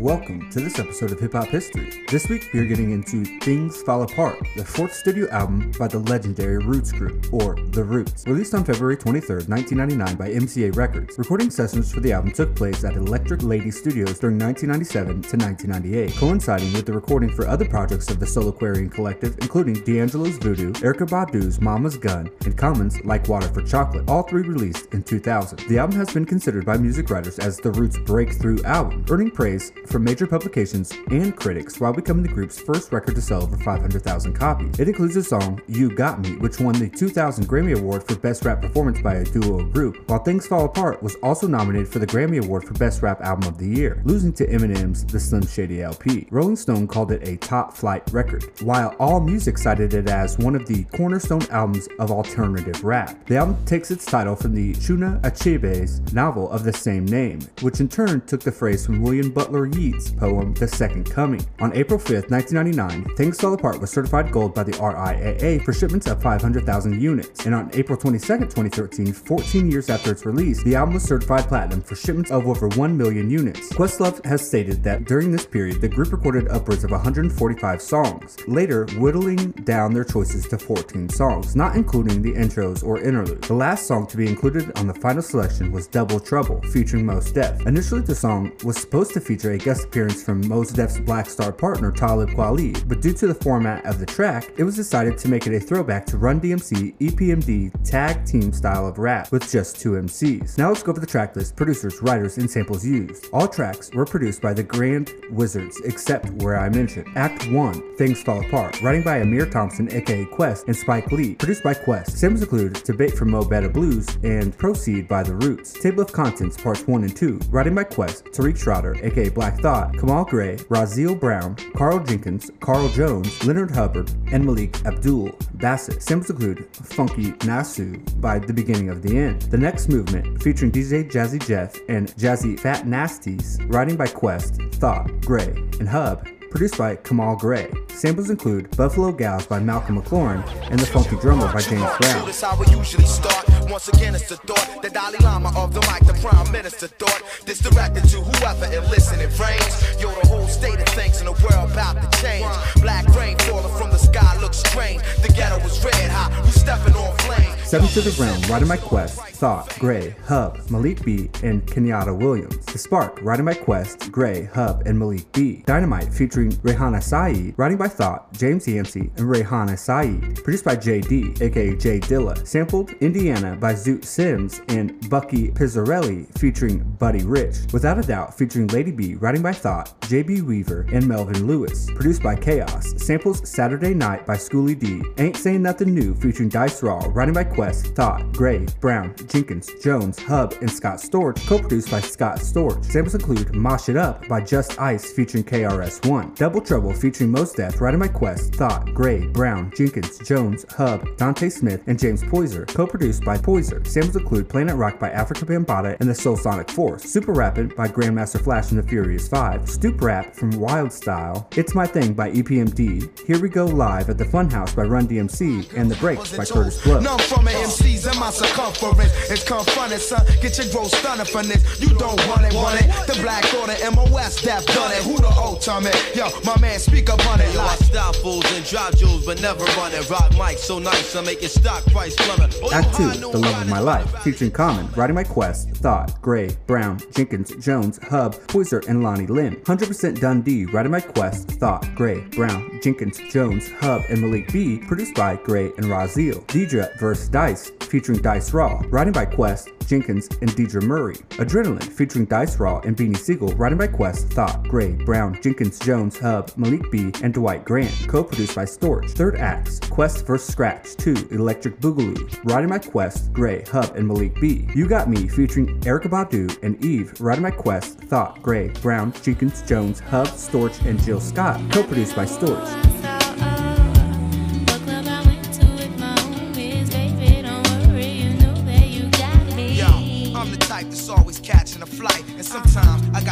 Welcome to this episode of Hip Hop History. This week we are getting into Things Fall Apart, the fourth studio album by the legendary Roots Group, or The Roots. Released on February 23, 1999 by MCA Records, recording sessions for the album took place at Electric Lady Studios during 1997 to 1998, coinciding with the recording for other projects of the Soulquarian Collective, including D'Angelo's Voodoo, Erykah Badu's Mama's Gun, and Common's Like Water for Chocolate, all three released in 2000. The album has been considered by music writers as The Roots' breakthrough album, earning praise from major publications and critics while becoming the group's first record to sell over 500,000 copies. It includes the song You Got Me, which won the 2000 Grammy Award for Best Rap Performance by a Duo or Group, while Things Fall Apart was also nominated for the Grammy Award for Best Rap Album of the Year, losing to Eminem's The Slim Shady LP. Rolling Stone called it a top flight record, while AllMusic cited it as one of the cornerstone albums of alternative rap. The album takes its title from the Chinua Achebe's novel of the same name, which in turn took the phrase from William Butler Yeats' poem The Second Coming. On April 5, 1999, Things Fall Apart was certified gold by the RIAA for shipments of 500,000 units, and on April 22, 2013, 14 years after its release, the album was certified platinum for shipments of over 1 million units. Questlove has stated that during this period, the group recorded upwards of 145 songs, later whittling down their choices to 14 songs, not including the intros or interludes. The last song to be included on the final selection was Double Trouble, featuring Mos Def. Initially, the song was supposed to feature a guest appearance from Mos Def's Black Star partner Talib Kweli, but due to the format of the track, it was decided to make it a throwback to Run DMC EPMD tag team style of rap with just two MCs. Now let's go over the track list, producers, writers, and samples used. All tracks were produced by the Grand Wizards, except where I mentioned. Act 1, Things Fall Apart, writing by Ahmir Thompson, aka Quest, and Spike Lee, produced by Quest. Samples include Debate from Mo Better Blues and Proceed by The Roots. Table of Contents, Parts 1 and 2, writing by Quest, Tariq Schroeder, aka Black Thought, Kamal Gray, Rahzel Brown, Carl Jenkins, Carl Jones, Leonard Hubbard, and Malik Abdul Basit. Samples include Funky Nassau by The Beginning of the End. The next movement, featuring DJ Jazzy Jeff and Jazzyfatnastees, writing by Quest, Thought, Gray, and Hub, produced by Kamal Gray. Samples include Buffalo Gals by Malcolm McLaren and The Funky Drummer by James Brown. This how we usually start. Once again, it's the thought. The Dalai Lama of the mic, the Prime Minister thought. This directed to whoever and listen it rains. Yo, the whole state of things in the world about to change. Black rain falling from the sky looks strange. The ghetto was red hot. We stepping on flames. Step into the Realm, Riding My Quest, Thought, Gray, Hub, Malik B, and Kenyatta Williams. The Spark, Riding My Quest, Gray, Hub, and Malik B. Dynamite, featuring Rehana Saeed, writing by Thought, James Yancey, and Rehana Saeed. Produced by JD, aka J Dilla. Sampled Indiana by Zoot Sims and Bucky Pizzarelli, featuring Buddy Rich. Without a Doubt, featuring Lady B, writing by Thought, JB Weaver, and Melvin Lewis. Produced by Chaos. Samples Saturday Night by Schoolly D. Ain't Saying Nothing New, featuring Dice Raw, writing by Quest, Thought, Gray, Brown, Jenkins, Jones, Hub, and Scott Storch, co-produced by Scott Storch. Samples include Mosh It Up by Just Ice featuring KRS-One. Double Trouble featuring Mos Def, Riding My Quest, Thought, Gray, Brown, Jenkins, Jones, Hub, Dante Smith, and James Poyser, co-produced by Poyser. Samples include Planet Rock by Afrika Bambaataa and the Soulsonic Force, Super Rapid by Grandmaster Flash and the Furious Five, Stoop Rap from Wild Style, It's My Thing by EPMD, Here We Go Live at the Funhouse by Run DMC, and The Breaks by Kurtis Blow. None from an MCs in my circumference. It's confronted, son. Get your growth stunning for this. You don't want it, want it. The Black Order, MOS, that done it. Who the ultimate? Yo, my man, speak up on it. Yo, I stop fools and drop jewels, but never run it. Rock mic so nice, I make your stock price plummet. Oh, Act 2, The Love of. My Life, featuring Common, Riding My Quest, Thought, Gray, Brown, Jenkins, Jones, Hub, Poyser, and Lonnie Lynn. 100% Dundee, Riding My Quest, Thought, Gray, Brown, Jenkins, Jones, Hub, and Malik B, produced by Gray and Rahzel. Deidre vs. Dice, featuring Dice Raw, Riding by Quest, Jenkins, and Deidre Murray. Adrenaline, featuring Dice Raw and Beanie Sigel, Riding by Quest, Thought, Gray, Brown, Jenkins, Jones, Hub, Malik B, and Dwight Grant, co-produced by Storch. Third acts, Quest vs. Scratch 2, Electric Boogaloo, Riding by Quest, Gray, Hub, and Malik B. You Got Me, featuring Erykah Badu and Eve, Riding by Quest, Thought, Gray, Brown, Jenkins, Jones, Hub, Storch, and Jill Scott, co-produced by Storch.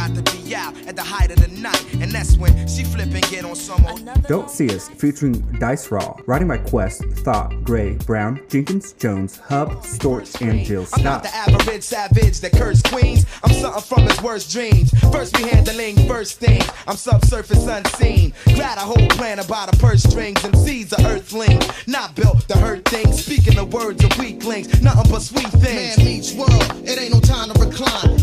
Got to be out at the height of the night, and that's when she flip and get on some old. Don't See Us featuring Dice Raw, writing by Quest, Thought, Gray, Brown, Jenkins, Jones, Hub, Storch, and Jill Scott. I'm not the average savage that curse queens. I'm something from his worst dreams. First we handling first thing. I'm subsurface unseen. Glad a whole plan about a purse strings. and MC's a earthling, not built to hurt things. Speaking the words of weaklings, nothing but sweet things. Man meets world, it ain't no time to recline.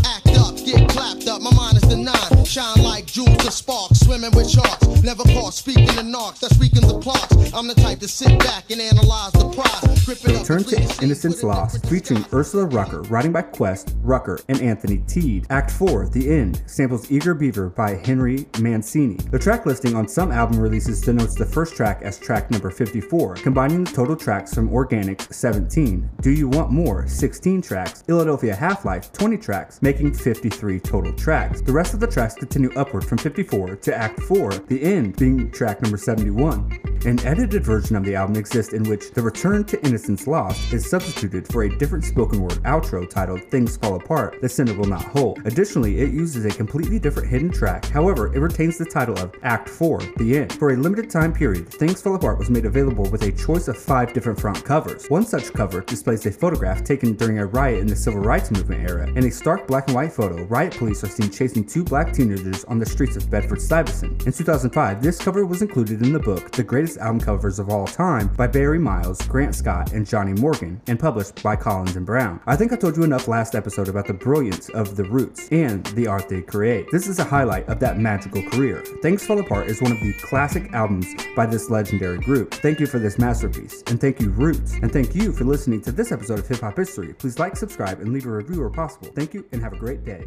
Up, my mind is the. Shine like jewels of sparks, swimming with sharks. Never caught speaking to narcs, that's weekends of clocks. I'm the type to sit back and analyze the prize. Return the to Innocence Lost, featuring. Ursula Rucker, writing by Quest, Rucker, and Anthony Tidd. Act 4, The End, samples Eager Beaver by Henry Mancini. The track listing on some album releases denotes the first track as track number 54, combining the total tracks from Organix 17, Do You Want More 16 tracks, Philadelphia Half Life 20 tracks, making 53 total tracks. The rest of the tracks continue upward from 54 to Act 4, The End being track number 71. An edited version of the album exists in which the return to Innocence Lost is substituted for a different spoken word outro titled Things Fall Apart, The Sinner Will Not Hold. Additionally, it uses a completely different hidden track, however, it retains the title of Act 4, The End. For a limited time period, Things Fall Apart was made available with a choice of five different front covers. One such cover displays a photograph taken during a riot in the civil rights movement era. In a stark black and white photo, riot police are seen chasing two black teenagers on the streets of Bedford Stuyvesant. In 2005, this cover was included in the book The Greatest Album Covers of All Time by Barry Miles, Grant Scott, and Johnny Morgan, and published by Collins and Brown. I think I told you enough last episode about the brilliance of The Roots and the art they create. This is a highlight of that magical career. Things Fall Apart is one of the classic albums by this legendary group. Thank you for this masterpiece, and thank you, Roots, and thank you for listening to this episode of Hip Hop History. Please like, subscribe, and leave a review where possible. Thank you, and have a great day.